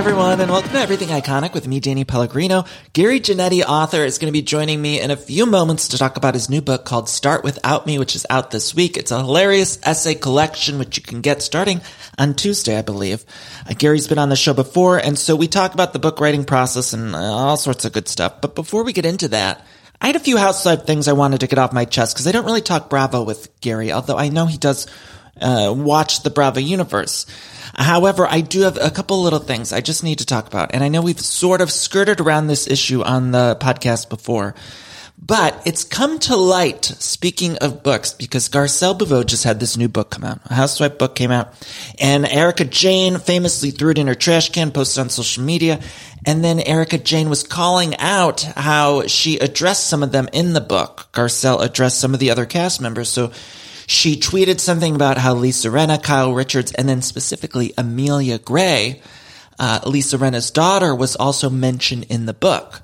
everyone, and welcome to Everything Iconic with me, Danny Pellegrino. Gary Janetti, author, is going to be joining me in a few moments to talk about his new book called Start Without Me, which is out this week. It's a hilarious essay collection, which you can get starting on Tuesday, I believe. Uh, Gary's been on the show before, and so we talk about the book writing process and uh, all sorts of good stuff. But before we get into that, I had a few housewife things I wanted to get off my chest because I don't really talk Bravo with Gary, although I know he does uh, watch the Bravo universe. However, I do have a couple little things I just need to talk about. And I know we've sort of skirted around this issue on the podcast before, but it's come to light, speaking of books, because Garcelle Beauvais just had this new book come out. A housewife book came out. And Erika Jayne famously threw it in her trash can, posted on social media. And then Erika Jayne was calling out how she addressed some of them in the book. Garcelle addressed some of the other cast members. So she tweeted something about how Lisa Rinna, Kyle Richards, and then specifically Amelia Gray, uh, Lisa Rinna's daughter, was also mentioned in the book.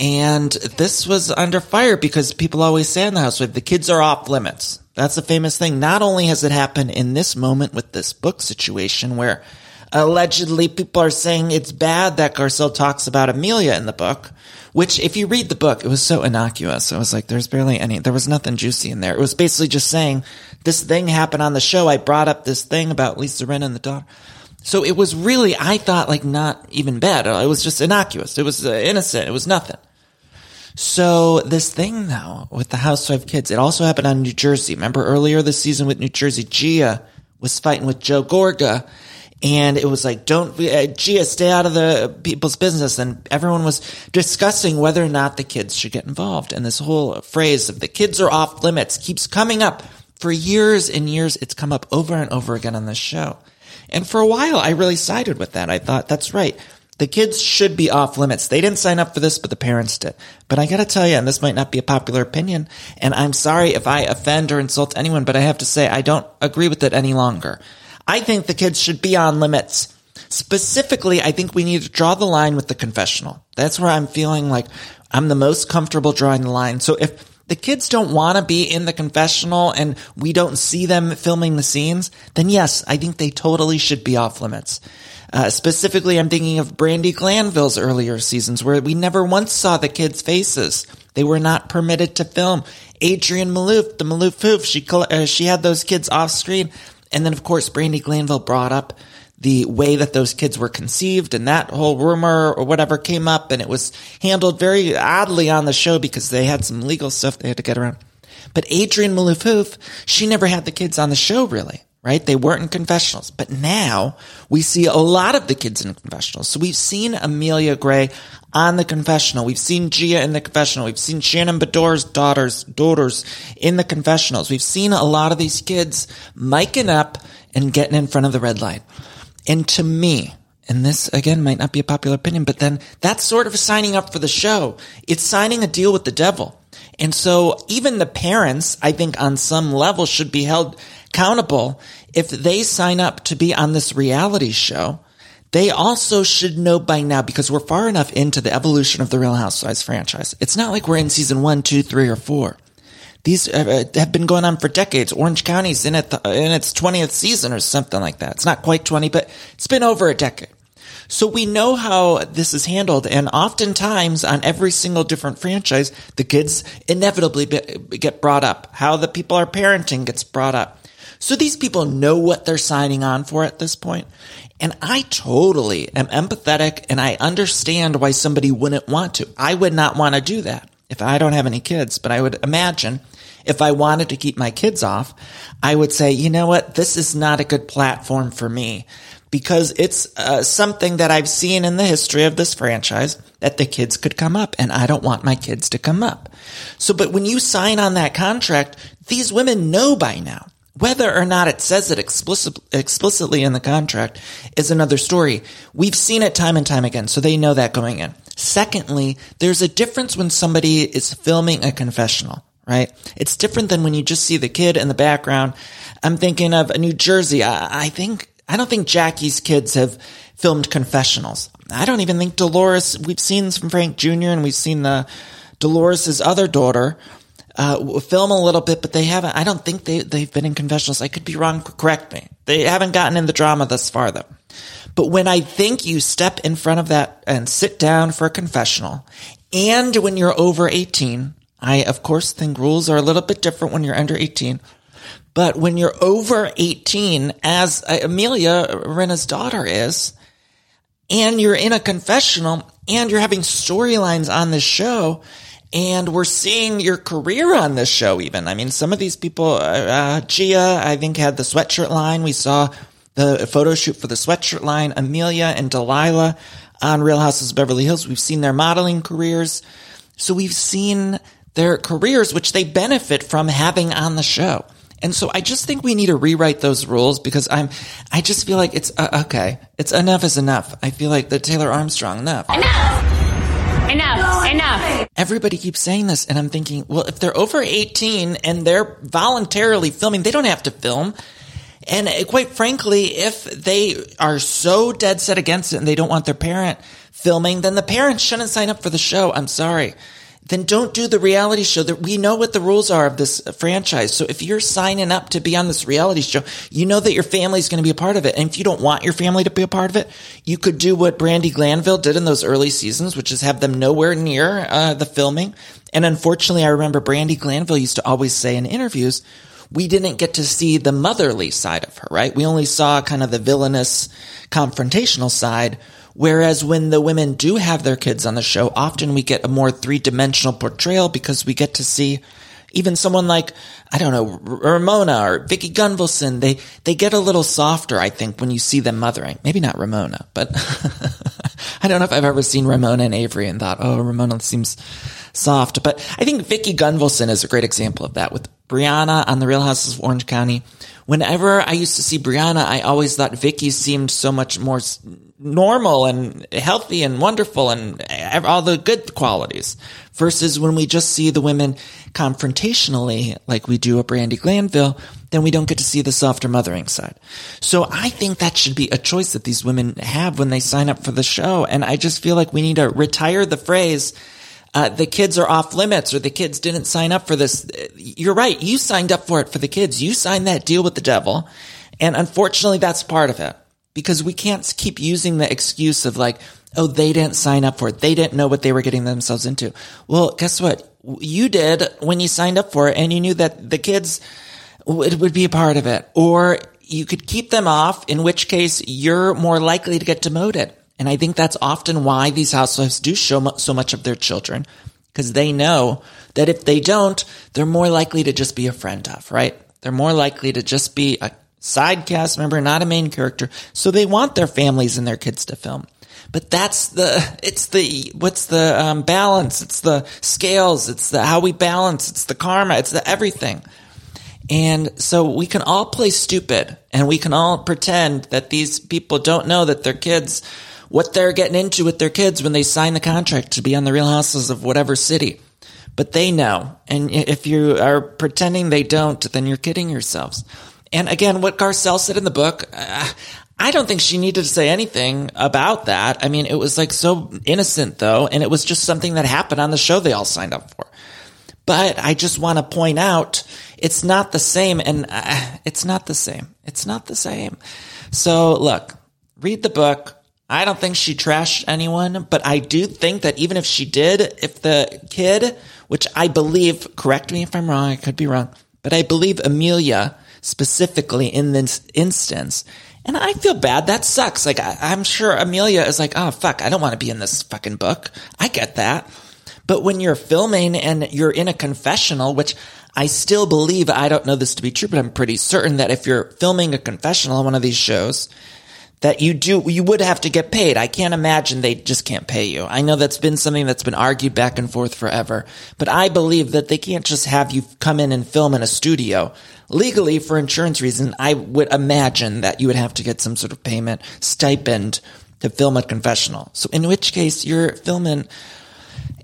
And this was under fire because people always say in the house, the kids are off limits. That's a famous thing. Not only has it happened in this moment with this book situation where allegedly people are saying it's bad that Garcelle talks about Amelia in the book, which if you read the book, it was so innocuous. I was like, there's barely any, there was nothing juicy in there. It was basically just saying this thing happened on the show. I brought up this thing about Lisa Rinna and the daughter. So it was really, I thought like not even bad. It was just innocuous. It was uh, innocent. It was nothing. So this thing though with the housewife kids, it also happened on New Jersey. Remember earlier this season with New Jersey, Gia was fighting with Joe Gorga and it was like, don't, uh, Gia, stay out of the people's business. And everyone was discussing whether or not the kids should get involved. And this whole phrase of the kids are off limits keeps coming up for years and years. It's come up over and over again on this show. And for a while, I really sided with that. I thought, that's right. The kids should be off limits. They didn't sign up for this, but the parents did. But I gotta tell you, and this might not be a popular opinion, and I'm sorry if I offend or insult anyone, but I have to say I don't agree with it any longer. I think the kids should be on limits. Specifically, I think we need to draw the line with the confessional. That's where I'm feeling like I'm the most comfortable drawing the line. So if the kids don't want to be in the confessional and we don't see them filming the scenes, then yes, I think they totally should be off limits. Uh, specifically, I'm thinking of Brandi Glanville's earlier seasons where we never once saw the kids' faces. They were not permitted to film. Adrienne Maloof, the Maloof Hoof, she, uh, she had those kids off screen. And then, of course, Brandi Glanville brought up the way that those kids were conceived and that whole rumor or whatever came up and it was handled very oddly on the show because they had some legal stuff they had to get around. But Adrienne Maloof, she never had the kids on the show really, right? They weren't in confessionals. But now we see a lot of the kids in confessionals. So we've seen Amelia Gray on the confessional. We've seen Gia in the confessional. We've seen Shannon Beador's daughters, daughters in the confessionals. We've seen a lot of these kids miking up and getting in front of the red light. And to me, and this again might not be a popular opinion, but then that's sort of signing up for the show. It's signing a deal with the devil. And so even the parents, I think on some level should be held accountable if they sign up to be on this reality show they also should know by now because we're far enough into the evolution of the Real Housewives franchise. It's not like we're in season one, two, three, or four. These uh, uh, have been going on for decades. Orange County's in, it, in its 20th season or something like that. It's not quite 20, but it's been over a decade. So we know how this is handled. And oftentimes on every single different franchise, the kids inevitably get brought up. How the people are parenting gets brought up. So these people know what they're signing on for at this point. And I totally am empathetic and I understand why somebody wouldn't want to. I would not want to do that if I don't have any kids, but I would imagine if I wanted to keep my kids off, I would say, you know what? This is not a good platform for me because it's uh, something that I've seen in the history of this franchise that the kids could come up and I don't want my kids to come up. So, but when you sign on that contract, these women know by now. Whether or not it says it explicit, explicitly in the contract is another story. We've seen it time and time again, so they know that going in. Secondly, there's a difference when somebody is filming a confessional, right? It's different than when you just see the kid in the background. I'm thinking of New Jersey. I, I think, I don't think Jackie's kids have filmed confessionals. I don't even think Dolores, we've seen from Frank Jr. and we've seen the Dolores's other daughter uh, film a little bit, but they haven't. I don't think they they've been in confessionals. I could be wrong. Correct me. They haven't gotten in the drama thus far, though. But when I think you step in front of that and sit down for a confessional, and when you're over 18, I of course think rules are a little bit different when you're under 18. But when you're over 18, as Amelia Rinna's daughter is, and you're in a confessional and you're having storylines on this show, and we're seeing your career on this show even. I mean, some of these people, uh, uh, Gia, I think had the sweatshirt line. We saw the photo shoot for the sweatshirt line. Amelia and Delilah on Real Houses of Beverly Hills. We've seen their modeling careers. So we've seen their careers, which they benefit from having on the show. And so I just think we need to rewrite those rules because I'm, I just feel like it's, uh, okay, it's enough is enough. I feel like the Taylor Armstrong, enough. Enough! Enough. Enough. Everybody keeps saying this, and I'm thinking, well, if they're over 18 and they're voluntarily filming, they don't have to film. And uh, quite frankly, if they are so dead set against it and they don't want their parent filming, then the parents shouldn't sign up for the show. I'm sorry then don't do the reality show that we know what the rules are of this franchise. So if you're signing up to be on this reality show, you know that your family is going to be a part of it. And if you don't want your family to be a part of it, you could do what Brandi Glanville did in those early seasons, which is have them nowhere near uh, the filming. And unfortunately, I remember Brandi Glanville used to always say in interviews, we didn't get to see the motherly side of her, right? We only saw kind of the villainous confrontational side Whereas when the women do have their kids on the show, often we get a more three dimensional portrayal because we get to see even someone like, I don't know, Ramona or Vicki Gunvalson, they, they get a little softer, I think, when you see them mothering. Maybe not Ramona, but I don't know if I've ever seen Ramona and Avery and thought, oh, Ramona seems soft. But I think Vicki Gunvalson is a great example of that with Brianna on the Real Houses of Orange County. Whenever I used to see Brianna, I always thought Vicki seemed so much more normal and healthy and wonderful and all the good qualities versus when we just see the women confrontationally like we do a Brandi Glanville, then we don't get to see the softer mothering side. So I think that should be a choice that these women have when they sign up for the show. And I just feel like we need to retire the phrase, uh, the kids are off limits or the kids didn't sign up for this. You're right. You signed up for it for the kids. You signed that deal with the devil. And unfortunately, that's part of it because we can't keep using the excuse of like, oh, they didn't sign up for it. They didn't know what they were getting themselves into. Well, guess what? You did when you signed up for it and you knew that the kids would, would be a part of it. Or you could keep them off, in which case you're more likely to get demoted. And I think that's often why these housewives do show so much of their children because they know that if they don't, they're more likely to just be a friend of, right? They're more likely to just be a side cast member, not a main character. So they want their families and their kids to film. But that's the, it's the, what's the um, balance? It's the scales. It's the how we balance. It's the karma. It's the everything. And so we can all play stupid and we can all pretend that these people don't know that their kids, what they're getting into with their kids when they sign the contract to be on the real houses of whatever city. But they know. And if you are pretending they don't, then you're kidding yourselves. And again, what Garcelle said in the book, uh, I don't think she needed to say anything about that. I mean, it was like so innocent though, and it was just something that happened on the show they all signed up for. But I just want to point out it's not the same, and uh, it's not the same. It's not the same. So look, read the book. I don't think she trashed anyone, but I do think that even if she did, if the kid, which I believe, correct me if I'm wrong, I could be wrong, but I believe Amelia specifically in this instance. And I feel bad. That sucks. Like, I, am sure Amelia is like, oh, fuck, I don't want to be in this fucking book. I get that. But when you're filming and you're in a confessional, which I still believe, I don't know this to be true, but I'm pretty certain that if you're filming a confessional on one of these shows, that you do, you would have to get paid. I can't imagine they just can't pay you. I know that's been something that's been argued back and forth forever, but I believe that they can't just have you come in and film in a studio. Legally, for insurance reasons, I would imagine that you would have to get some sort of payment stipend to film a confessional. So in which case you're filming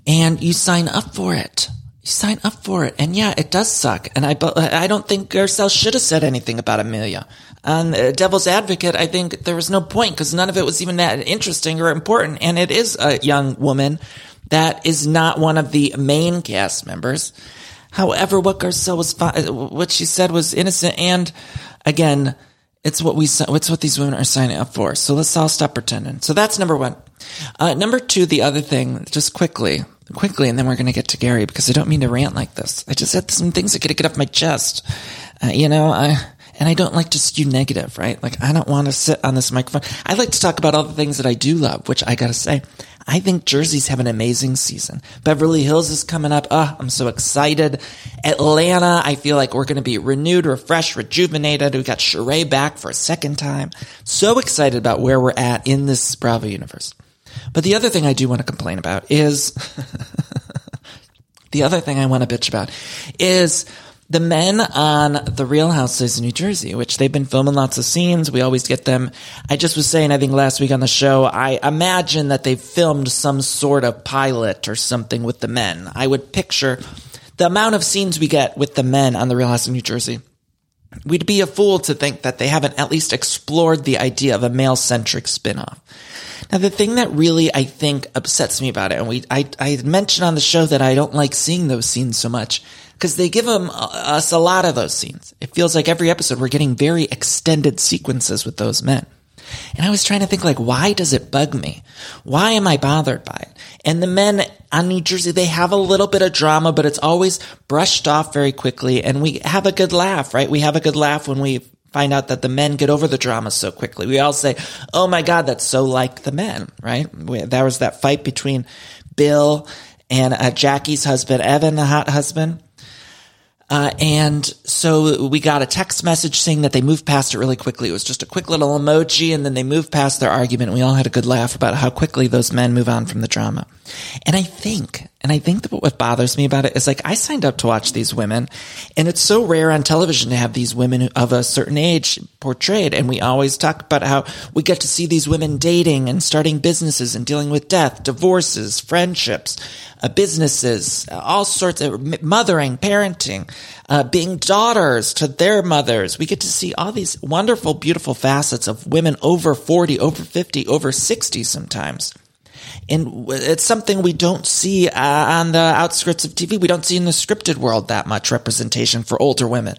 and you sign up for it. You sign up for it. And yeah, it does suck. And I, I don't think Garcelle should have said anything about Amelia on uh, Devil's Advocate, I think there was no point because none of it was even that interesting or important. And it is a young woman that is not one of the main cast members. However, what Garcelle was, what she said was innocent. And again, it's what we, it's what these women are signing up for. So let's all stop pretending. So that's number one. Uh, number two, the other thing, just quickly, quickly, and then we're going to get to Gary because I don't mean to rant like this. I just had some things I got to get off my chest. Uh, you know, I, and I don't like to skew negative, right? Like I don't want to sit on this microphone. I like to talk about all the things that I do love, which I gotta say, I think Jersey's have an amazing season. Beverly Hills is coming up. Oh, I'm so excited. Atlanta, I feel like we're going to be renewed, refreshed, rejuvenated. We got Sheree back for a second time. So excited about where we're at in this Bravo universe. But the other thing I do want to complain about is the other thing I want to bitch about is the men on The Real Housewives of New Jersey, which they've been filming lots of scenes. We always get them. I just was saying, I think last week on the show, I imagine that they've filmed some sort of pilot or something with the men. I would picture the amount of scenes we get with the men on The Real House of New Jersey. We'd be a fool to think that they haven't at least explored the idea of a male centric spinoff. Now, the thing that really I think upsets me about it, and we, I, I mentioned on the show that I don't like seeing those scenes so much, because they give them, uh, us a lot of those scenes. It feels like every episode we're getting very extended sequences with those men. And I was trying to think like, why does it bug me? Why am I bothered by it? And the men on New Jersey, they have a little bit of drama, but it's always brushed off very quickly. And we have a good laugh, right? We have a good laugh when we find out that the men get over the drama so quickly. We all say, Oh my God, that's so like the men, right? There was that fight between Bill and uh, Jackie's husband, Evan, the hot husband. Uh, and so we got a text message saying that they moved past it really quickly. It was just a quick little emoji and then they moved past their argument. We all had a good laugh about how quickly those men move on from the drama. And I think, and I think that what bothers me about it is like I signed up to watch these women and it's so rare on television to have these women of a certain age portrayed. And we always talk about how we get to see these women dating and starting businesses and dealing with death, divorces, friendships uh, businesses, all sorts of mothering, parenting, uh, being daughters to their mothers. We get to see all these wonderful, beautiful facets of women over 40, over 50, over 60 sometimes. And it's something we don't see uh, on the outskirts of TV. We don't see in the scripted world that much representation for older women.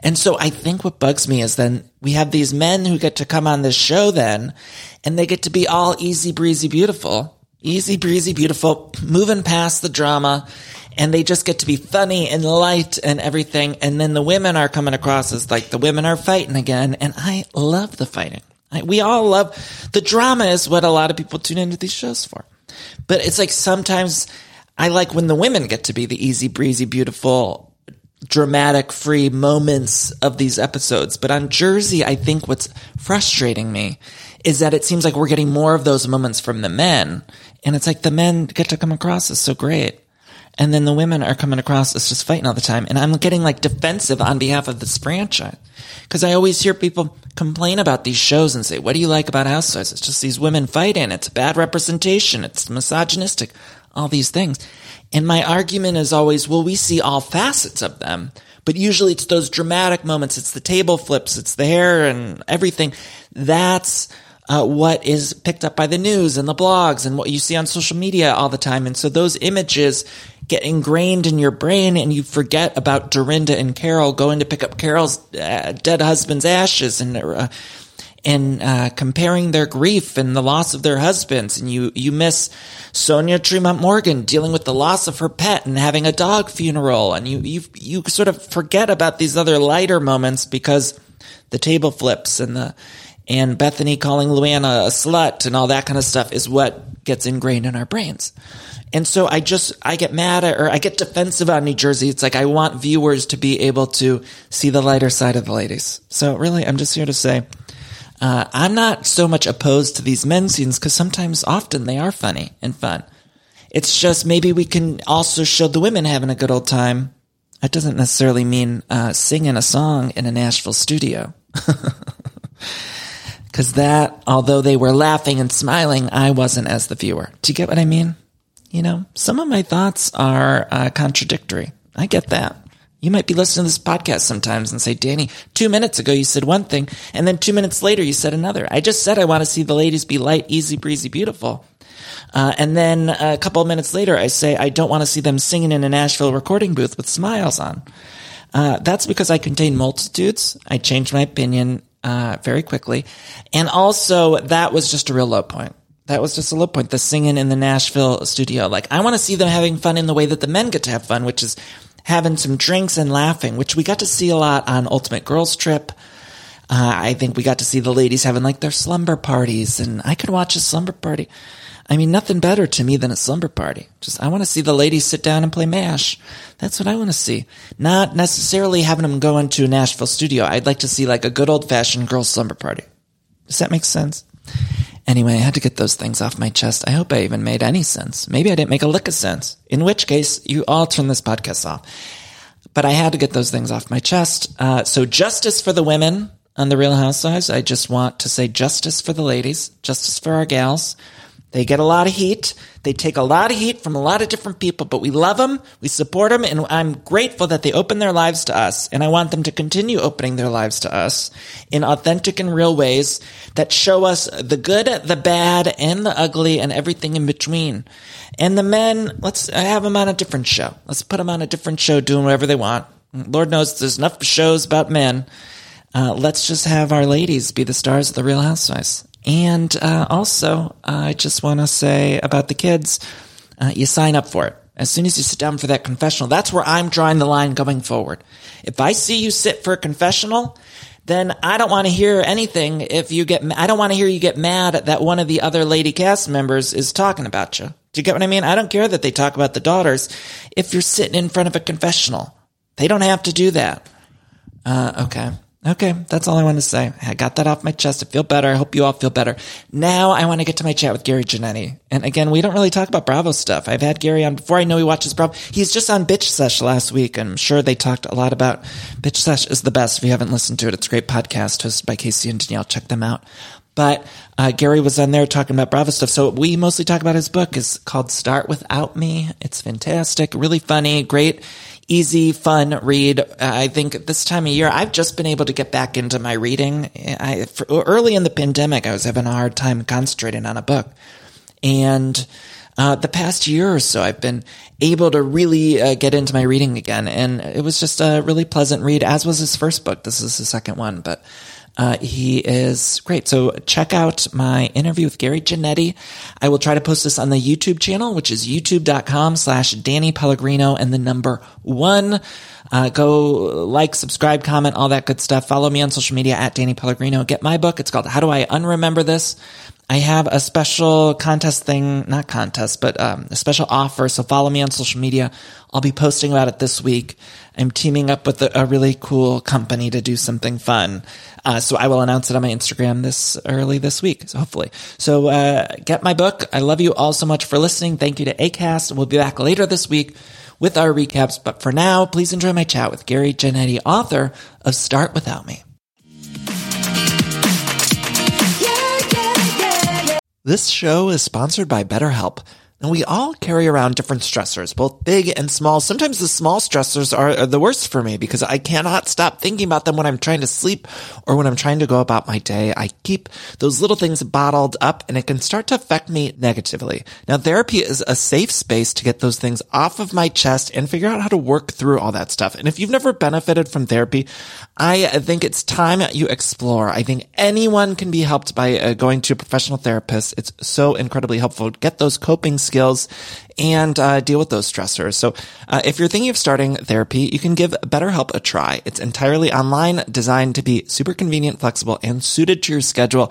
And so I think what bugs me is then we have these men who get to come on this show then, and they get to be all easy breezy beautiful easy breezy, beautiful, moving past the drama. And they just get to be funny and light and everything. And then the women are coming across as like the women are fighting again. And I love the fighting. We all love the drama is what a lot of people tune into these shows for. But it's like sometimes I like when the women get to be the easy breezy, beautiful, dramatic free moments of these episodes. But on Jersey, I think what's frustrating me is that it seems like we're getting more of those moments from the men and it's like the men get to come across as so great. And then the women are coming across as just fighting all the time. And I'm getting like defensive on behalf of this franchise. Cause I always hear people complain about these shows and say, what do you like about Housewives? It's just these women fighting. It's bad representation. It's misogynistic. All these things. And my argument is always, well, we see all facets of them. But usually it's those dramatic moments. It's the table flips. It's the hair and everything. That's uh, what is picked up by the news and the blogs and what you see on social media all the time. And so those images get ingrained in your brain and you forget about Dorinda and Carol going to pick up Carol's uh, dead husband's ashes and, uh, and, uh, comparing their grief and the loss of their husbands. And you, you miss Sonja Tremont Morgan dealing with the loss of her pet and having a dog funeral. And you, you, you sort of forget about these other lighter moments because the table flips and the, and Bethany calling Luann a slut and all that kind of stuff is what gets ingrained in our brains. And so I just, I get mad at, or I get defensive on New Jersey. It's like I want viewers to be able to see the lighter side of the ladies. So really, I'm just here to say, Uh, I'm not so much opposed to these men scenes because sometimes, often, they are funny and fun. It's just maybe we can also show the women having a good old time. That doesn't necessarily mean uh, singing a song in a Nashville studio. Because that, although they were laughing and smiling, I wasn't as the viewer. Do you get what I mean? You know, some of my thoughts are uh, contradictory. I get that. You might be listening to this podcast sometimes and say, Danny, two minutes ago you said one thing, and then two minutes later you said another. I just said I want to see the ladies be light, easy, breezy, beautiful. Uh, and then a couple of minutes later, I say I don't want to see them singing in a Nashville recording booth with smiles on. Uh, that's because I contain multitudes. I change my opinion uh, very quickly, and also that was just a real low point. That was just a low point. The singing in the Nashville studio, like I want to see them having fun in the way that the men get to have fun, which is having some drinks and laughing, which we got to see a lot on Ultimate Girls Trip. Uh, I think we got to see the ladies having like their slumber parties, and I could watch a slumber party. I mean, nothing better to me than a slumber party. Just, I want to see the ladies sit down and play MASH. That's what I want to see. Not necessarily having them go into a Nashville studio. I'd like to see like a good old fashioned girls slumber party. Does that make sense? Anyway, I had to get those things off my chest. I hope I even made any sense. Maybe I didn't make a lick of sense. In which case, you all turn this podcast off. But I had to get those things off my chest. Uh, so justice for the women on the Real Housewives. I just want to say justice for the ladies, justice for our gals. They get a lot of heat. They take a lot of heat from a lot of different people, but we love them. We support them. And I'm grateful that they open their lives to us. And I want them to continue opening their lives to us in authentic and real ways that show us the good, the bad, and the ugly and everything in between. And the men, let's have them on a different show. Let's put them on a different show doing whatever they want. Lord knows there's enough shows about men. Uh, let's just have our ladies be the stars of the Real Housewives. And uh, also, I just want to say about the kids, uh, you sign up for it. As soon as you sit down for that confessional, that's where I'm drawing the line going forward. If I see you sit for a confessional, then I don't want to hear anything if you get, I don't want to hear you get mad that one of the other lady cast members is talking about you. Do you get what I mean? I don't care that they talk about the daughters if you're sitting in front of a confessional. They don't have to do that. Uh, okay. Okay, that's all I want to say. I got that off my chest. I feel better. I hope you all feel better. Now I want to get to my chat with Gary Janetti. And again, we don't really talk about Bravo stuff. I've had Gary on before. I know he watches Bravo. He's just on Bitch Sesh last week, and I'm sure they talked a lot about Bitch Sesh is the best. If you haven't listened to it, it's a great podcast hosted by Casey and Danielle. Check them out. But uh, Gary was on there talking about Bravo stuff. So we mostly talk about his book. is called Start Without Me. It's fantastic, really funny, great easy, fun read. I think this time of year, I've just been able to get back into my reading. I, for, early in the pandemic, I was having a hard time concentrating on a book. And uh, the past year or so, I've been able to really uh, get into my reading again. And it was just a really pleasant read, as was his first book. This is the second one, but uh, he is great. So check out my interview with Gary Janetti. I will try to post this on the YouTube channel, which is youtube.com slash Danny Pellegrino and the number one. Uh, go like, subscribe, comment, all that good stuff. Follow me on social media at Danny Pellegrino. Get my book. It's called How Do I Unremember This? I have a special contest thing, not contest, but um, a special offer. So follow me on social media. I'll be posting about it this week. I'm teaming up with a, a really cool company to do something fun. Uh, so I will announce it on my Instagram this early this week. So hopefully. So uh, get my book. I love you all so much for listening. Thank you to ACAST. We'll be back later this week with our recaps. But for now, please enjoy my chat with Gary Janetti, author of Start Without Me. This show is sponsored by BetterHelp. And we all carry around different stressors, both big and small. Sometimes the small stressors are, are, the worst for me because I cannot stop thinking about them when I'm trying to sleep or when I'm trying to go about my day. I keep those little things bottled up and it can start to affect me negatively. Now, therapy is a safe space to get those things off of my chest and figure out how to work through all that stuff. And if you've never benefited from therapy, I think it's time you explore. I think anyone can be helped by uh, going to a professional therapist. It's so incredibly helpful. Get those coping skills and uh, deal with those stressors. So uh, if you're thinking of starting therapy, you can give BetterHelp a try. It's entirely online, designed to be super convenient, flexible, and suited to your schedule.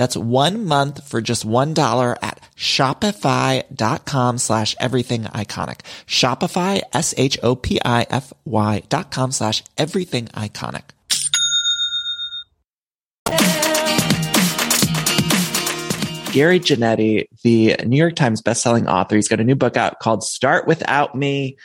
That's one month for just $1 at shopify.com slash everything iconic. Shopify, S-H-O-P-I-F-Y dot com slash everything iconic. Gary Janetti, the New York Times bestselling author, he's got a new book out called Start Without Me.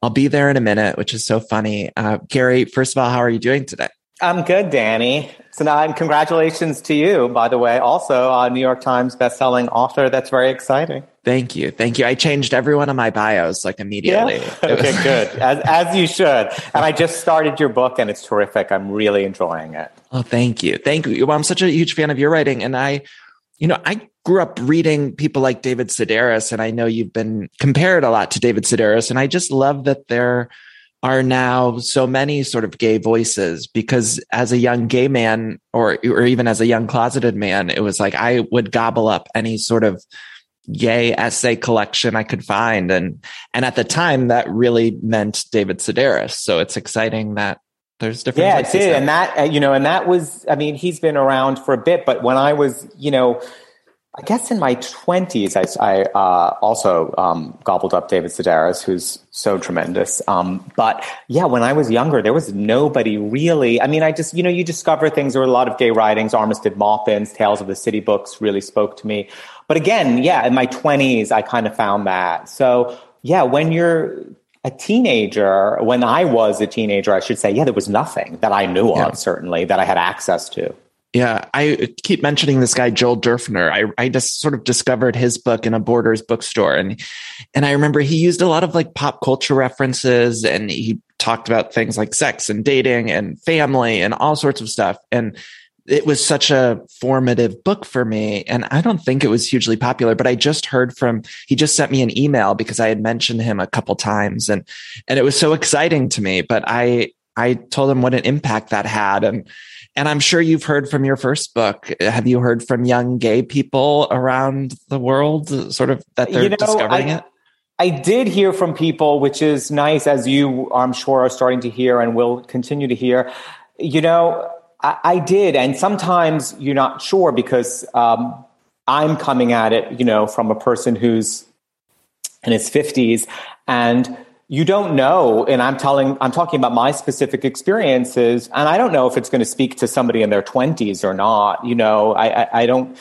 I'll be there in a minute, which is so funny. Uh, Gary, first of all, how are you doing today? I'm good, Danny. So now, and congratulations to you, by the way, also a New York Times bestselling author. That's very exciting. Thank you. Thank you. I changed every one of my bios like immediately. Yeah. okay, good. As, as you should. And I just started your book and it's terrific. I'm really enjoying it. Oh, thank you. Thank you. Well, I'm such a huge fan of your writing. And I, you know, I grew up reading people like David Sedaris, and I know you've been compared a lot to David Sedaris. And I just love that they're, are now so many sort of gay voices because as a young gay man or or even as a young closeted man it was like I would gobble up any sort of gay essay collection I could find. And and at the time that really meant David Sedaris. So it's exciting that there's different yeah it did. and that uh, you know and that was I mean he's been around for a bit but when I was you know I guess in my 20s, I, I uh, also um, gobbled up David Sedaris, who's so tremendous. Um, but yeah, when I was younger, there was nobody really. I mean, I just, you know, you discover things. There were a lot of gay writings. Armistead Maupin's Tales of the City books really spoke to me. But again, yeah, in my 20s, I kind of found that. So yeah, when you're a teenager, when I was a teenager, I should say, yeah, there was nothing that I knew yeah. of, certainly, that I had access to. Yeah, I keep mentioning this guy Joel Derfner. I I just sort of discovered his book in a Borders bookstore, and and I remember he used a lot of like pop culture references, and he talked about things like sex and dating and family and all sorts of stuff. And it was such a formative book for me. And I don't think it was hugely popular, but I just heard from he just sent me an email because I had mentioned him a couple times, and and it was so exciting to me. But I I told him what an impact that had, and and I'm sure you've heard from your first book. Have you heard from young gay people around the world, sort of that they're you know, discovering I, it? I did hear from people, which is nice, as you, I'm sure, are starting to hear and will continue to hear. You know, I, I did. And sometimes you're not sure because um, I'm coming at it, you know, from a person who's in his 50s. And you don't know and i'm telling i'm talking about my specific experiences and i don't know if it's going to speak to somebody in their 20s or not you know? I i, I don't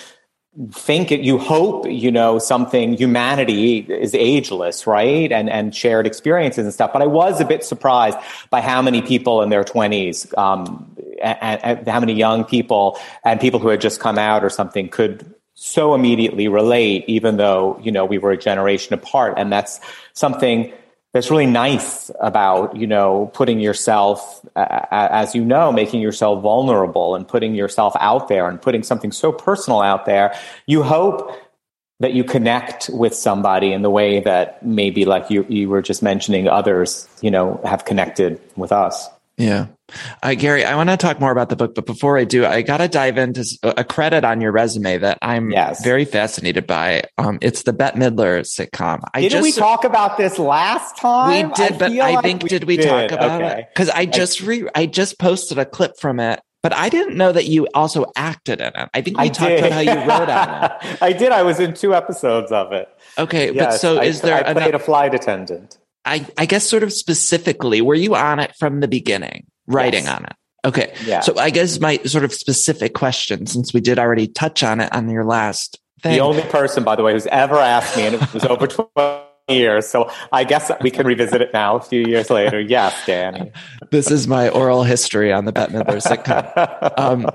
think it, you hope you know something humanity is ageless right? And and shared experiences and stuff but i was a bit surprised by how many people in their 20s um and, and how many young people and people who had just come out or something could so immediately relate even though you know we were a generation apart and that's something that's really nice about you know putting yourself uh, as you know making yourself vulnerable and putting yourself out there and putting something so personal out there you hope that you connect with somebody in the way that maybe like you you were just mentioning others you know have connected with us yeah. Uh, Gary, I want to talk more about the book, but before I do, I got to dive into a credit on your resume that I'm yes. very fascinated by. Um, it's the Bette Midler sitcom. I Didn't just, we talk about this last time? We did, I but I like think did we did. talk about okay. it? Because I just re I just posted a clip from it But I didn't know that you also acted in it. I think we I talked did. about how you wrote on it. I did. I was in two episodes of it. Okay, but so I, is there? I played a flight attendant. I, I guess sort of specifically, were you on it from the beginning, writing Yes. on it? Okay. Yeah. So I guess my sort of specific question, since we did already touch on it on your last thing. The only person, by the way, who's ever asked me, and it was over 12 years. So I guess we can revisit it now a few years later. Yes, Danny. this is my oral history on the Bette Midler sitcom. Um,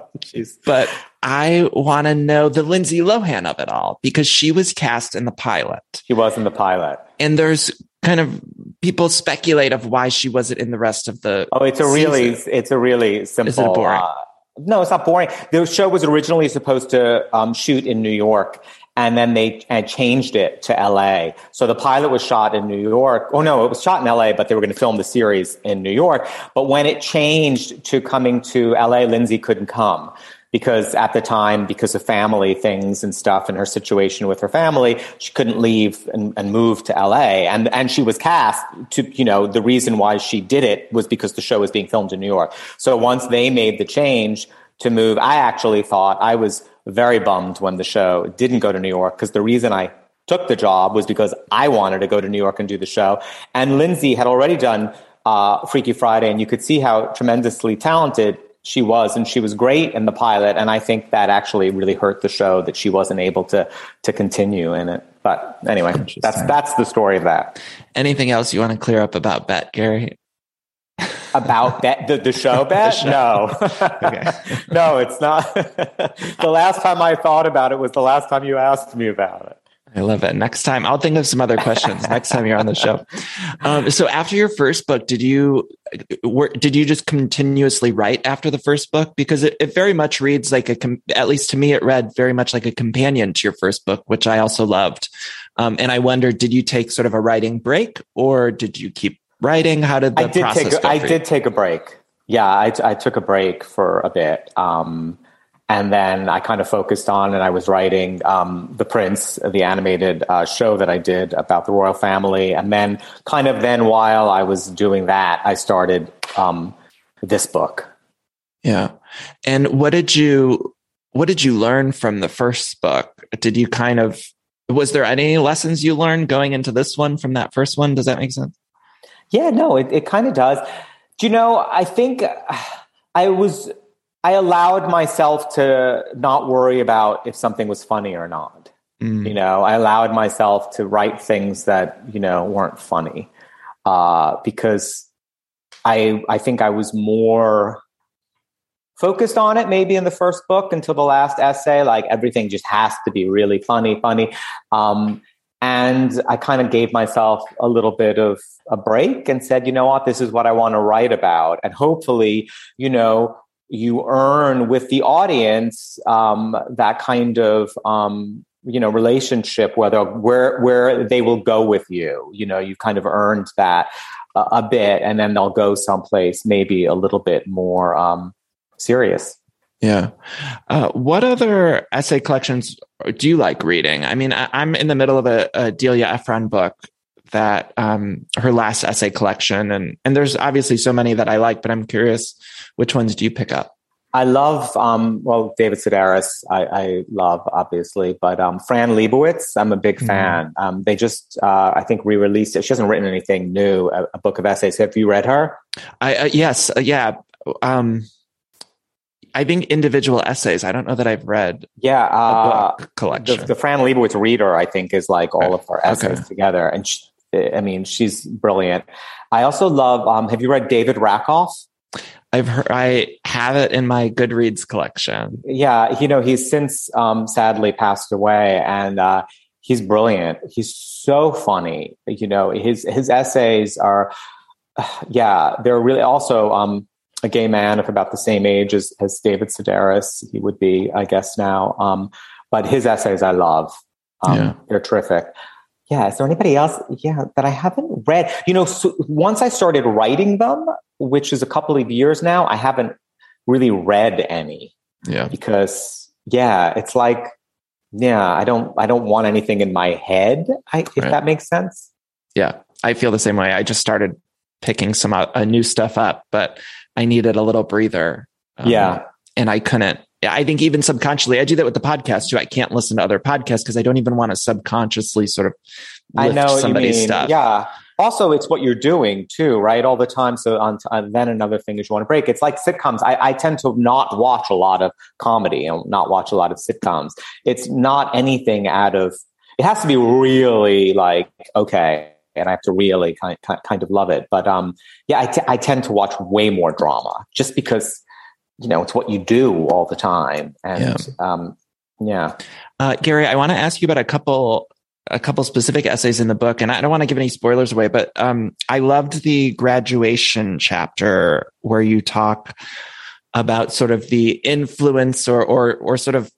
but I want to know the Lindsay Lohan of it all because she was cast in the pilot. She was in the pilot. And there's kind of people speculate of why she wasn't in the rest of the. Oh, it's a really, season. it's a really simple. Is it boring? uh, no, it's not boring. The show was originally supposed to um, shoot in New York, and then they and changed it to L.A. So the pilot was shot in New York. Oh no, it was shot in L.A., but they were going to film the series in New York. But when it changed to coming to L.A., Lindsay couldn't come because at the time, because of family things and stuff and her situation with her family, she couldn't leave and, and move to LA. And, and she was cast to, you know, the reason why she did it was because the show was being filmed in New York. So once they made the change to move, I actually thought I was very bummed when the show didn't go to New York because the reason I took the job was because I wanted to go to New York and do the show. And Lindsay had already done uh, Freaky Friday, and you could see how tremendously talented she was, and she was great in the pilot. And I think that actually really hurt the show that she wasn't able to to continue in it. But anyway, that's that's the story of that. Anything else you want to clear up about Bette, Gary? About Bette, the, the show Bette? No. no, it's not. the last time I thought about it was the last time you asked me about it. I love it. Next time, I'll think of some other questions next time you're on the show. Um, so, after your first book, did you were, did you just continuously write after the first book? Because it, it very much reads like a, at least to me, it read very much like a companion to your first book, which I also loved. Um, and I wonder, did you take sort of a writing break, or did you keep writing? How did the I did process take a, go I did take a break. Yeah, I, I took a break for a bit. Um, and then I kind of focused on and I was writing um, The Prince, the animated uh, show that I did about the royal family. And then, kind of, then while I was doing that, I started um, this book. Yeah. And what did you what did you learn from the first book? Did you kind of was there any lessons you learned going into this one from that first one? Does that make sense? Yeah, no, it, it kind of does. Do you know, I think I was, I allowed myself to not worry about if something was funny or not. Mm. You know, I allowed myself to write things that, you know, weren't funny. Uh, because I, I think I was more focused on it maybe in the first book until the last essay. Like everything just has to be really funny, funny. Um, and I kind of gave myself a little bit of a break and said, you know what, this is what I want to write about. And hopefully, you know, you earn with the audience um, that kind of um, you know relationship, whether where where they will go with you. You know, you've kind of earned that a, a bit, and then they'll go someplace maybe a little bit more um, serious. Yeah. Uh, what other essay collections do you like reading? I mean, I, I'm in the middle of a, a Delia Ephron book that um, her last essay collection, and and there's obviously so many that I like, but I'm curious, which ones do you pick up? I love, um, well, David Sedaris, I, I love, obviously, but um, Fran Lebowitz, I'm a big Mhm. fan. Um, they just, uh, I think, re released it. She hasn't written anything new, a, a book of essays. Have you read her? I uh, yes, uh, yeah. Um, I think individual essays. I don't know that I've read Yeah. a Uh, book the, collection. the Fran Lebowitz reader, I think, is like all of her essays Okay. together. And she, I mean, she's brilliant. I also love, um, have you read David Rakoff? I've heard, I have it in my Goodreads collection. Yeah, you know, he's since um, sadly passed away, and uh, he's brilliant. He's so funny. You know, his his essays are, yeah, they're really also um, a gay man of about the same age as, as David Sedaris. He would be, I guess, now. Um, but his essays I love. Um, Yeah. They're terrific. Yeah. Is there anybody else? Yeah, that I haven't read. You know, so once I started writing them, which is a couple of years now, I haven't really read any Yeah. because yeah, it's like yeah, I don't I don't want anything in my head. I, if Right. that makes sense. Yeah. I feel the same way. I just started picking some uh, new stuff up, but I needed a little breather. Um, Yeah. and I couldn't. I think even subconsciously, I do that with the podcast too. I can't listen to other podcasts because I don't even want to subconsciously sort of I know somebody's stuff. Yeah. Also, it's what you're doing too, right? All the time. So, on, and then another thing is you want to break. It's like sitcoms. I, I tend to not watch a lot of comedy and not watch a lot of sitcoms. It's not anything out of. It has to be really like okay, and I have to really kind kind of love it. But um, yeah, I, t- I tend to watch way more drama just because you know it's what you do all the time, and um, yeah. Uh, Gary, I want to ask you about a couple a couple specific essays in the book, and I don't want to give any spoilers away, but um, I loved the graduation chapter where you talk about sort of the influence or or or sort of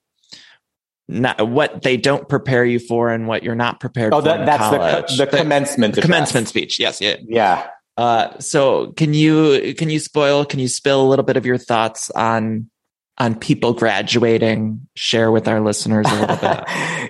not, what they don't prepare you for and what you're not prepared Oh, for. that, that's the, college. co- the commencement. The commencement speech. Yes, yeah. Yeah. Uh, so can you can you spoil can you spill a little bit of your thoughts on on people graduating? Share with our listeners a little bit.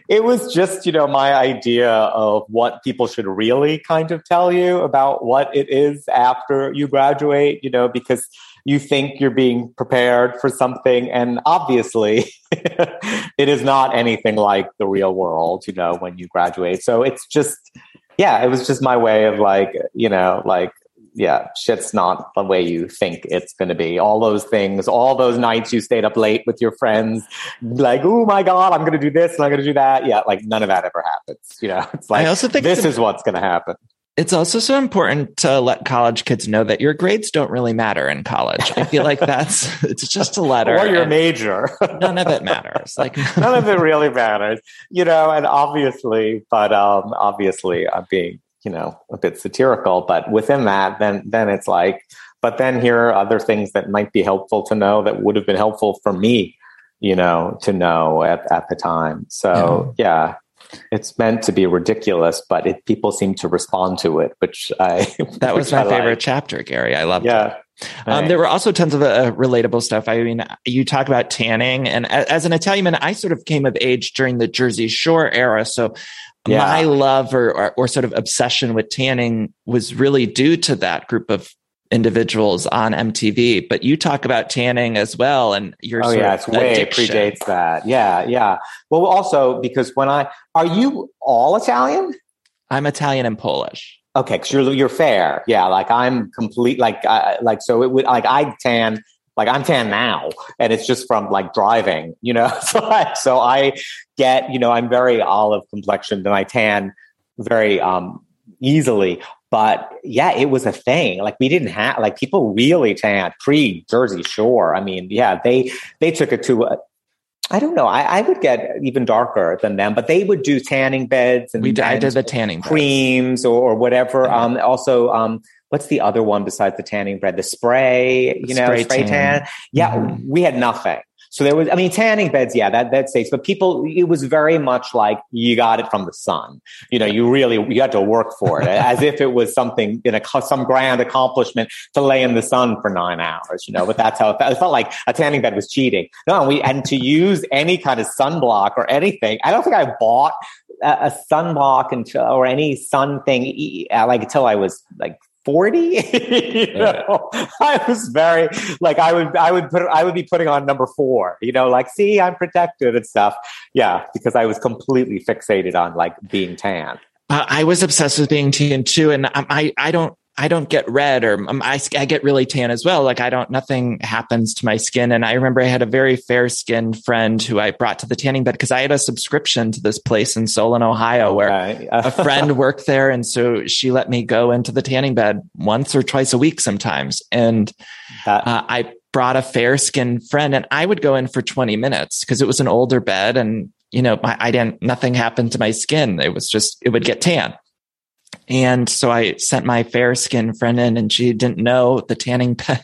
it was just, you know, my idea of what people should really kind of tell you about what it is after you graduate, you know, because you think you're being prepared for something. And obviously, it is not anything like the real world, you know, when you graduate. So it's just, yeah, it was just my way of like, you know, like, yeah, shit's not the way you think it's going to be. All those things, all those nights you stayed up late with your friends, like, oh my God, I'm going to do this and I'm going to do that. Yeah, like none of that ever happens. You know, it's like, I also think this is what's going to happen. It's also so important to let college kids know that your grades don't really matter in college. I feel like that's it's just a letter. Or your major. none of it matters. Like none of it really matters, you know, and obviously, but um, obviously I'm being, you know, a bit satirical, but within that, then, then it's like, but then here are other things that might be helpful to know that would have been helpful for me, you know, to know at, at the time. So yeah. It's meant to be ridiculous, but it, people seem to respond to it, which I that was my I favorite chapter, Gary. I loved it. Yeah, Um, there were also tons of uh, relatable stuff. I mean, you talk about tanning, and a- as an Italian man, I sort of came of age during the Jersey Shore era. So Yeah. my love or, or, or sort of obsession with tanning was really due to that group of individuals on MTV. But you talk about tanning as well, and your Oh yeah, it's way addiction. predates that. Yeah, yeah. Well, also because when I are you all Italian? I'm Italian and Polish. Okay, because you're you're fair. Yeah, like I'm complete. Like uh, like so it would like I tan. Like I'm tan now, and it's just from like driving, you know. So I so I get you know I'm very olive complexioned, and I tan very um easily. But yeah, it was a thing. Like we didn't have like people really tan pre Jersey Shore. I mean, yeah, they they took it to. A, I don't know. I, I would get even darker than them, but they would do tanning beds and We did, I did the tanning beds. creams or, or whatever. Um, also, um, what's the other one besides the tanning bread? The spray, you know, Spray spray, tan. tan. Yeah, Mhm. we had nothing. So there was, I mean, tanning beds, yeah, that, that's safe. But people, it was very much like you got it from the sun. You know, you really, you had to work for it as if it was something, in a, some grand accomplishment to lay in the sun for nine hours, you know, but that's how it felt. It felt like a tanning bed was cheating. No, we, and to use any kind of sunblock or anything, I don't think I bought a, a sunblock until, or any sun thing, like until I was like 40 you know? I was very like i would i would put i would be putting on number four you know like see i'm protected and stuff. Yeah because i was completely fixated on like being tan. Uh, I was obsessed with being tan too, and I, I don't, I don't get red or um, I, I get really tan as well. Like I don't, nothing happens to my skin. And I remember I had a very fair skinned friend who I brought to the tanning bed because I had a subscription to this place in Solon, Ohio, where Okay. a friend worked there, and so she let me go into the tanning bed once or twice a week sometimes. And That- uh, I brought a fair skinned friend, and I would go in for twenty minutes because it was an older bed, and you know, my, I didn't. Nothing happened to my skin. It was just it would get tan. And so I sent my fair skinned friend in and she didn't know the tanning bed.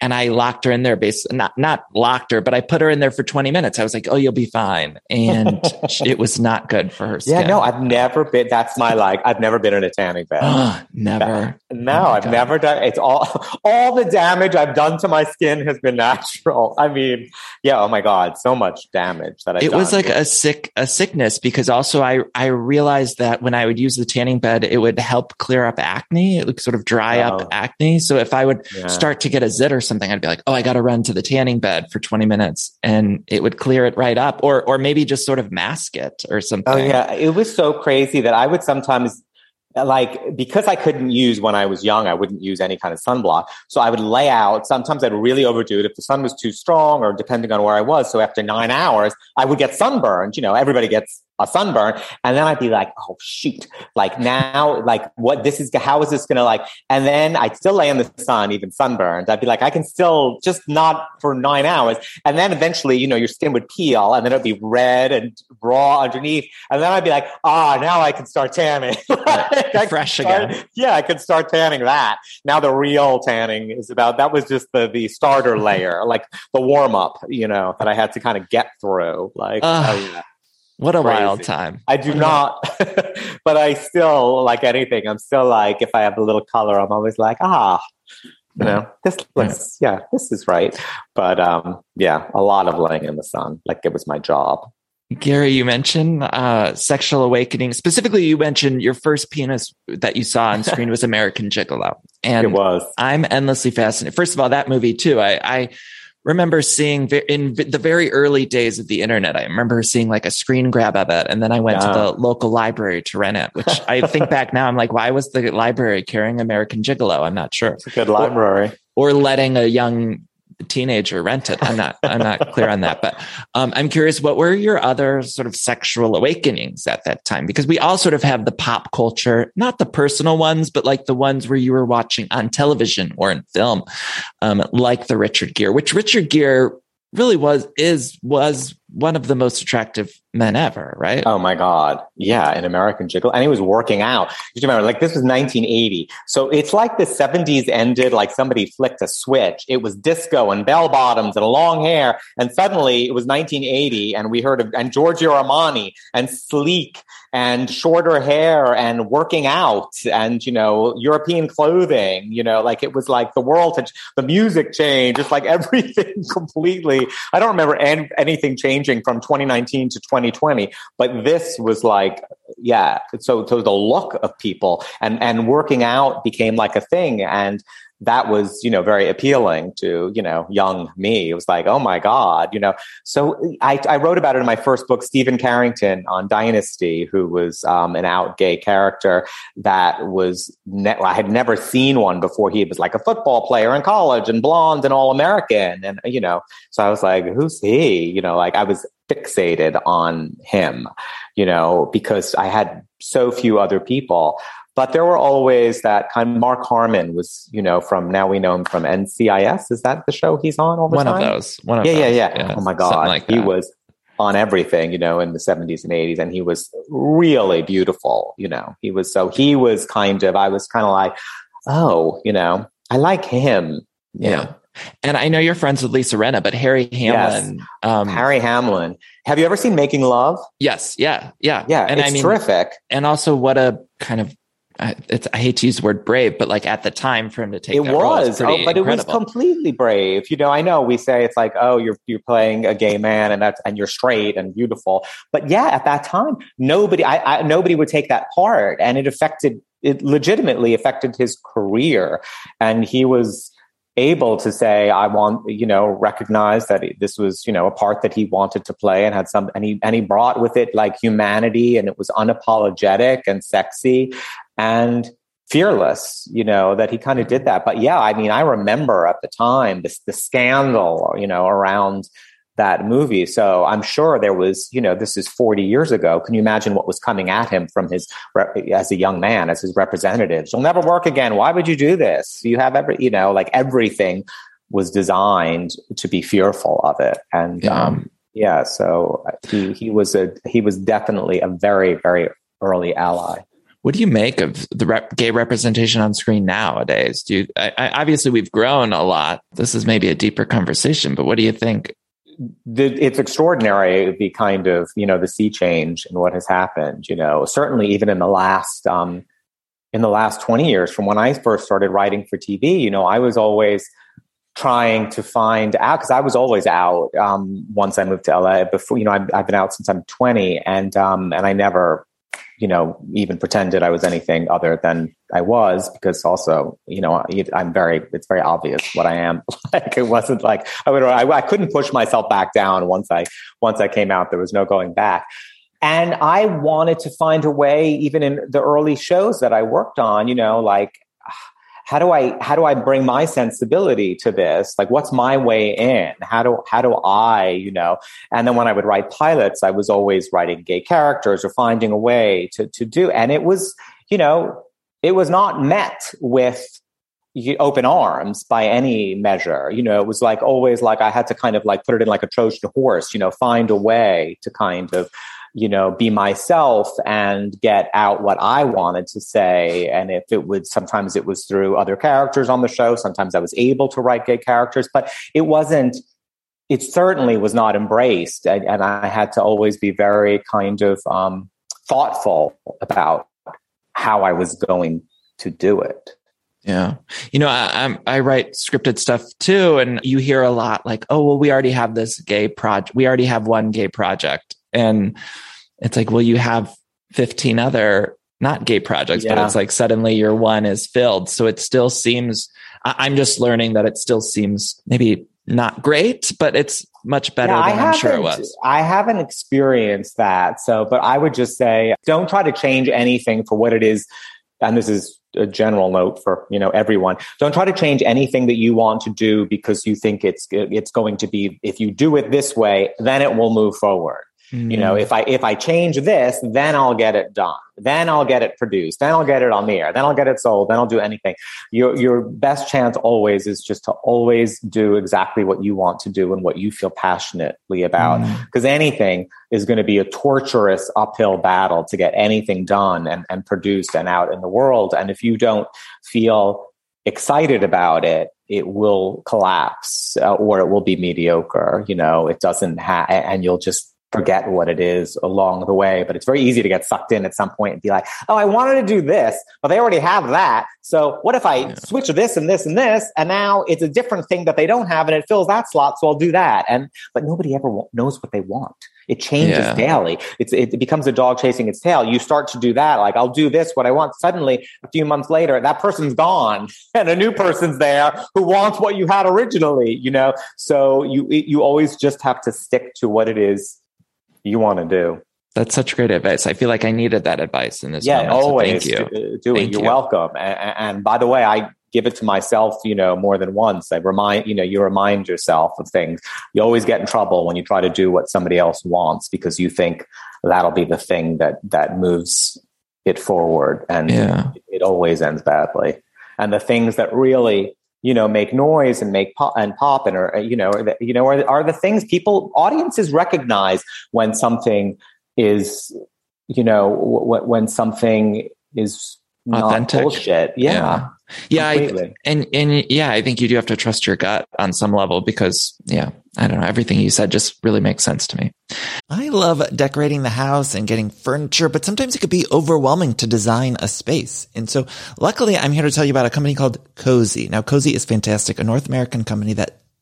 and I locked her in there basically not, not locked her, but I put her in there for 20 minutes. I was like, Oh, you'll be fine. And it was not good for her skin. yeah no i've never been that's my like i've never been in a tanning bed never. Oh no Oh i've God. never done it's all all the damage i've done to my skin has been natural i mean yeah oh my god so much damage that i it was like a sick a sickness because also I I realized that when I would use the tanning bed it would help clear up acne. It would sort of dry Oh. up acne. So if I would Yeah. start to get a zit or something, I'd be like, oh, I got to run to the tanning bed for 20 minutes and it would clear it right up or, or maybe just sort of mask it or oh, something. Oh yeah, it was so crazy that I would sometimes uh, like because I couldn't use when I was young, I wouldn't use any kind of sunblock. So I would lay out. Sometimes I'd really overdo it if the sun was too strong or depending on where I was. So after nine hours, I would get sunburned. You know, everybody gets a sunburn. And then I'd be like, oh shoot. Like now, like what this is how is this gonna like and then I'd still lay in the sun, even sunburned. I'd be like, I can still just not for nine hours. And then eventually, you know, your skin would peel and then it'd be red and raw underneath. And then I'd be like, ah, now I can start tanning. Like, Fresh start- again. Yeah, I could start tanning that. Now the real tanning is about that was just the the starter layer, like the warm up, you know, that I had to kind of get through. Like Ugh. oh, yeah. What a Crazy. wild time. I do not, but I still like anything. I'm still like, if I have a little color, I'm always like, ah, you know, this looks, yeah, this is right. But um, yeah, a lot of laying in the sun, like it was my job. Gary, you mentioned uh, sexual awakening. Specifically, you mentioned your first penis that you saw on screen was American Gigolo. And it was. I'm endlessly fascinated. First of all, that movie too. I, I remember seeing in the very early days of the internet. I remember seeing like a screen grab of it, and then I went to the local library to rent it. Which I think back now, I'm like, why was the library carrying American Gigolo? I'm not sure. It's a good library. Or letting a young teenager rent it. I'm not. I'm not clear on that. But um, I'm curious. What were your other sort of sexual awakenings at that time? Because we all sort of have the pop culture, not the personal ones, but like the ones where you were watching on television or in film, um, like the Richard Gere, which Richard Gere really was is was one of the most attractive men ever, right? Oh my God. Yeah. An American Gigolo. And he was working out. You remember, like, this was 1980. So it's like the 70s ended, like somebody flicked a switch. It was disco and bell bottoms and long hair. And suddenly it was 1980 and we heard of, and Giorgio Armani and sleek and shorter hair and working out and, you know, European clothing, you know, like it was like the world had, the music changed, just like everything completely. I don't remember an, anything changing from 2019 to 2020, but this was like, yeah. So, so the look of people and, and working out became like a thing. And that was, you know, very appealing to, you know, young me. It was like, oh my God, you know. So I, I wrote about it in my first book, Steven Carrington on Dynasty, who was um, an out gay character that was, ne- I had never seen one before. He was like a football player in college and blonde and all American. And, you know, so I was like, who's he? You know, like I was fixated on him, you know, because I had so few other people. But there were always that kind of Mark Harmon was, you know, from now we know him from NCIS. Is that the show he's on all the one time? of those. One of Yeah, yeah, those. yeah, Oh my God. like he was on everything, you know, in the 70s and 80s. And he was really beautiful, you know. He was so, he was kind of, I was kind of like, oh, you know, I like him. you Yeah. know. And I know you're friends with Lisa Rinna, but Harry Hamlin. Um, Harry Hamlin. Have you ever seen Making Love? yes. Yeah. Yeah. Yeah, And it's I mean, terrific. and also what a kind of, I- it's, I hate to use the word brave, but like at the time for him to take it that role, it's was, oh, but it was completely brave. You know, I know we say it's like, oh, you're you're playing a gay man, and that's and you're straight and beautiful. But yeah, at that time, nobody, I, I nobody would take that part, and it affected it legitimately affected his career, and he was able to say i want you know recognize that this was you know a part that he wanted to play and had some and he and he brought with it like humanity and it was unapologetic and sexy and fearless you know that he kind of did that. But yeah i mean i remember at the time this the scandal you know around that movie so i'm sure there was you know this is 40 years ago can you imagine what was coming at him from his as a young man as his representatives you'll never work again why would you do this you have every you know like everything was designed to be fearful of it and Yeah. um yeah so he he was a he was definitely a very very early ally What do you make of the rep- gay representation on screen nowadays? Do you, I, I, obviously we've grown a lot. This is maybe a deeper conversation, but what do you think? The, it's extraordinary the kind of you know the sea change and what has happened you know certainly even in the last um in the last 20 years from when i first started writing for tv you know i was always trying to find out because i was always out um once i moved to la before you know I've, I've been out since i'm 20 and um and i never you know, even pretended I was anything other than I was because also, you know, I'm very, it's very obvious what I am. like it wasn't like I would, I, I couldn't push myself back down once I, once I came out, there was no going back. And I wanted to find a way, even in the early shows that I worked on, you know, like ah, how do I how do I bring my sensibility to this? Like what's my way in? How do how do I, you know? And then when I would write pilots, I was always writing gay characters or finding a way to to do and it was, you know, it was not met with open arms by any measure. You know, it was like always like I had to kind of like put it in like a Trojan horse, you know, find a way to kind of you know, be myself and get out what I wanted to say. And if it would, sometimes it was through other characters on the show. Sometimes I was able to write gay characters, but it wasn't, it certainly was not embraced. And, and I had to always be very kind of um, thoughtful about how I was going to do it. Yeah. You know, I, I, write scripted stuff too. And you hear a lot like, oh, well, we already have this gay project. We already have one gay project. And it's like, well, you have 15 other not gay projects, yeah. but it's like suddenly your one is filled. So it still seems, I'm just learning that it still seems maybe not great, but it's much better yeah, than I'm sure it was. I haven't experienced that. So, but I would just say don't try to change anything for what it is. And this is a general note for you know everyone don't try to change anything that you want to do because you think it's it's going to be if you do it this way then it will move forward Mm. You know, if I if I change this, then I'll get it done. Then I'll get it produced. Then I'll get it on the air. Then I'll get it sold. Then I'll do anything. Your your best chance always is just to always do exactly what you want to do and what you feel passionately about. Because mm. anything is going to be a torturous uphill battle to get anything done and, and produced and out in the world. And if you don't feel excited about it, it will collapse uh, or it will be mediocre. You know, it doesn't have, and you'll just forget what it is along the way. But it's very easy to get sucked in at some point and be like, oh, I wanted to do this, but they already have that. So what if I yeah. switch this and this and this? And now it's a different thing that they don't have and it fills that slot. So I'll do that. And, but nobody ever knows what they want. It changes yeah. daily. It's, it becomes a dog chasing its tail. You start to do that. Like, I'll do this, what I want. Suddenly, a few months later, that person's gone and a new person's there who wants what you had originally, you know? So you, you always just have to stick to what it is you want to do. That's such great advice. I feel like I needed that advice in this yeah, moment. always so thank you. Do, it. You're you. welcome. And, and, by the way, I give it to myself, you know, more than once. I remind, you know, you remind yourself of things. You always get in trouble when you try to do what somebody else wants because you think that'll be the thing that that moves it forward, and yeah. it, it always ends badly. And the things that really you know make noise and make pop and pop and or uh, you know are the, you know are, are the things people audiences recognize when something is you know w- when something is authentic. bullshit. Yeah. Yeah, yeah I, and and yeah i think you do have to trust your gut on some level because yeah i don't know everything you said just really makes sense to me. I love decorating the house and getting furniture but sometimes it could be overwhelming to design a space. And so luckily i'm here to tell you about a company called Cozey. Now Cozey is fantastic a north american company that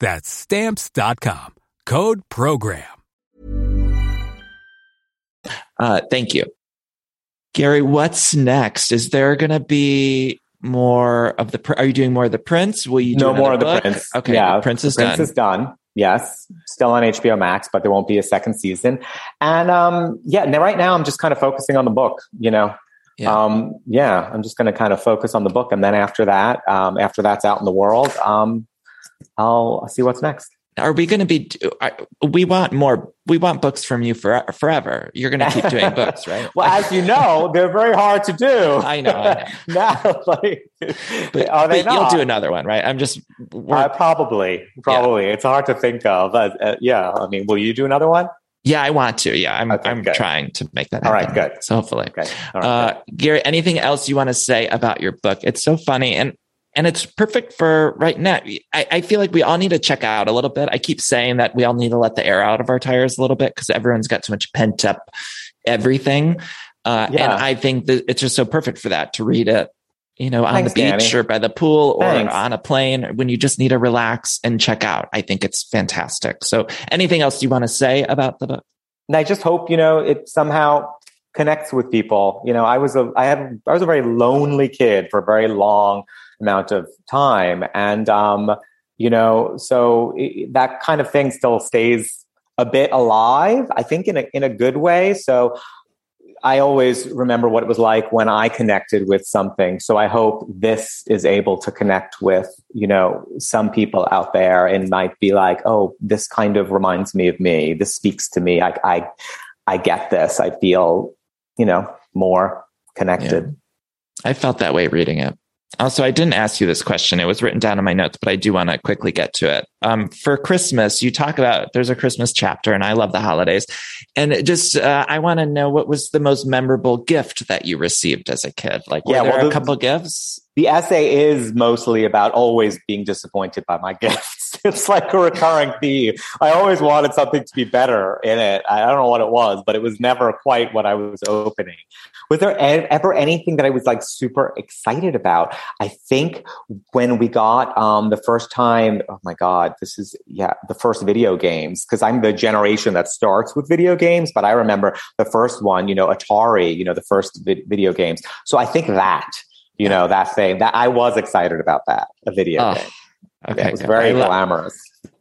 That's Stamps.com. Code PROGRAM. Uh, thank you. Gary, what's next? Is there going to be more of the, are you doing more of the Prince? Will you do no more of another the? Prince. Okay. yeah, the Prince is the Prince done. is done. Yes, still on HBO Max, but there won't be a second season. And um, yeah, now, right now I'm just kind of focusing on the book. You know, Yeah. um, yeah, I'm just going to kind of focus on the book, and then after that, um, after that's out in the world, um, I'll, see what's next. are we going to be we want more we want books from you for, forever you're going to keep doing books right Well, as you know, they're very hard to do. I know, I now, like, but, are they but you'll do another one right i'm just we're- Uh, probably, probably. It's hard to think of. Uh, uh, yeah, I mean, will you do another one? yeah i want to yeah i'm Okay, i'm good. trying to make that All happen right, good. so hopefully Okay. All right. uh gary anything else you want to say about your book it's so funny and and it's perfect for right now. I, I feel like we all need to check out a little bit. I keep saying that we all need to let the air out of our tires a little bit because everyone's got so much pent up everything. Uh, Yeah. And I think that it's just so perfect for that to read it, you know, on Thanks, the beach Danny. or by the pool or Thanks. on a plane when you just need to relax and check out. I think it's fantastic. So anything else you want to say about the book? and I just hope you know it somehow connects with people. You know, I was a I had I was a very lonely kid for a very long amount of time, and um, you know, so it, that kind of thing still stays a bit alive. I think in a in a good way. So. I always remember what it was like when I connected with something. So I hope this is able to connect with, you know, some people out there and might be like, oh, this kind of reminds me of me. This speaks to me. I, I, I get this. I feel, you know, more connected. I felt that way reading it. Also, I didn't ask you this question. It was written down in my notes, but I do want to quickly get to it. Um, for Christmas, you talk about there's a Christmas chapter, and I love the holidays. And it just, uh, I want to know what was the most memorable gift that you received as a kid? Like, were Yeah, there well, a the- couple gifts? The essay is mostly about always being disappointed by my gifts. It's like a recurring theme. I always wanted something to be better in it. I don't know what it was, but it was never quite what I was opening. Was there ever anything that I was like super excited about? I think when we got um, the first time, oh my God, this is, yeah, the first video games, because I'm the generation that starts with video games, but I remember the first one, you know, Atari, you know, the first vi- video games. So I think that, you know, that thing, that I was excited about that, a video Oh, game. Okay. it was good. very I, lo- glamorous.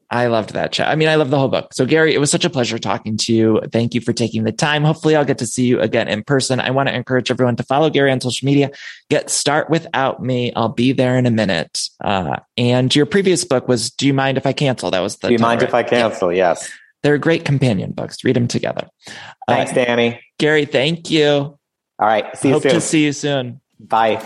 I loved that chat. I mean, I love the whole book. So, Gary, it was such a pleasure talking to you. Thank you for taking the time. Hopefully, I'll get to see you again in person. I want to encourage everyone to follow Gary on social media. Get Start Without Me. I'll be there in a minute. Uh, and your previous book was Do You Mind If I Cancel? That was the Do you mind if I right? Yeah. cancel? Yes. They're great companion books. Read them together. Uh, Thanks, Danny. Gary, thank you. All right. See you Hope soon. to see you soon. Bye.